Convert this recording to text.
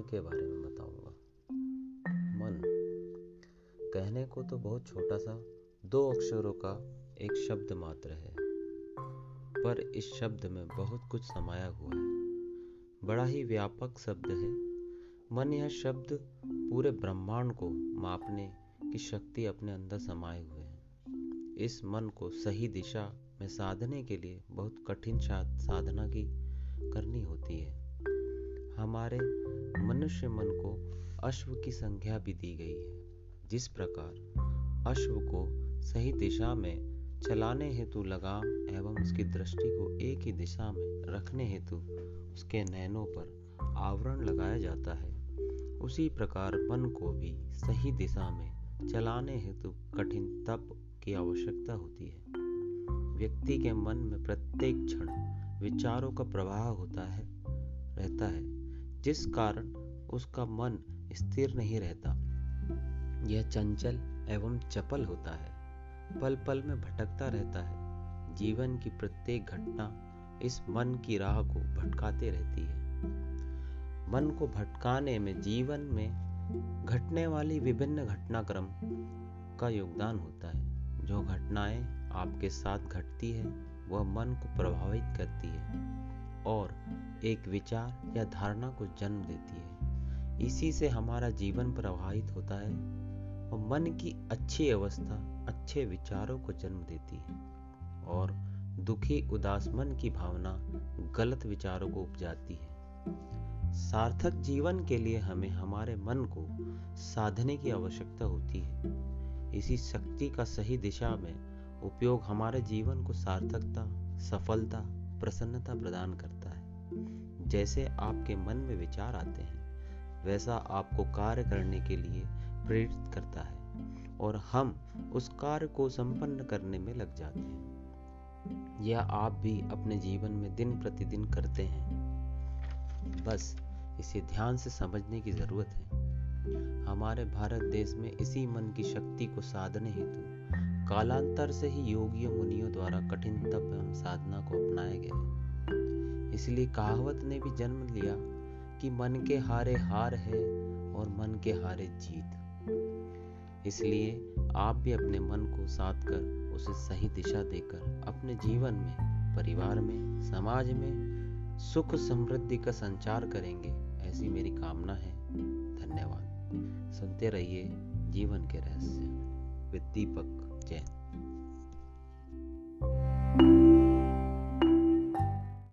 के बारे में बताऊँगा। मन। कहने को तो बहुत छोटा सा, दो अक्षरों का एक शब्द मात्र है। पर इस शब्द में बहुत कुछ समाया हुआ है। बड़ा ही व्यापक शब्द है। मन यह शब्द पूरे ब्रह्मांड को मापने की शक्ति अपने अंदर समाये हुए है। इस मन को सही दिशा में साधने के लिए बहुत कठिन साधना की करनी होती है। हमारे मनुष्य मन को अश्व की संख्या भी दी गई है। जिस प्रकार अश्व को सही दिशा में चलाने हेतु लगाम एवं उसकी दृष्टि को एक ही दिशा में रखने हेतु उसके नैनों पर आवरण लगाया जाता है, उसी प्रकार मन को भी सही दिशा में चलाने हेतु कठिन तप की आवश्यकता होती है। व्यक्ति के मन में प्रत्येक क्षण विचारों का प्रवाह होता है, रहता है। जिस कारण उसका मन स्थिर नहीं रहता, यह चंचल एवं चपल होता है। पल पल में भटकता रहता है। जीवन की प्रत्येक घटना इस मन की राह को भटकाते रहती है। मन को भटकाने में जीवन में घटने वाली विभिन्न घटनाक्रम का योगदान होता है। जो घटनाएँ आपके साथ घटती है, वह मन को प्रभावित करती है। और एक विचार या धारणा को जन्म देती है। इसी से हमारा जीवन प्रभावित होता है और मन की अच्छी अवस्था, अच्छे विचारों को जन्म देती है और दुखी, उदास मन की भावना गलत विचारों को उपजाती है। सार्थक जीवन के लिए हमें हमारे मन को साधने की आवश्यकता होती है। इसी शक्ति का सही दिशा में उपयोग हमारे जीवन को सार्थकता, सफलता, प्रसन्नता प्रदान करता है। जैसे आपके मन में विचार आते हैं, वैसा आपको कार्य करने के लिए प्रेरित करता है और हम उस कार्य को संपन्न करने में लग जाते हैं। यह आप भी अपने जीवन में दिन प्रतिदिन करते हैं। बस इसे ध्यान से समझने की ज़रूरत है। हमारे भारत देश में इसी मन की शक्ति को साधने हेतु कालांतर से ही योगियों मुनियों द्वारा कठिन तप एवं साधना को अपनाया गया इसलिए कहावत ने भी जन्म लिया कि मन के हारे हार है और मन के हारे जीत। इसलिए आप भी अपने मन को साध कर उसे सही दिशा देकर अपने जीवन में, परिवार में, समाज में सुख समृद्धि का संचार करेंगे, ऐसी मेरी कामना है। धन्यवाद। सुनते रहिए जीवन के रहस्य। with Deepak Jain.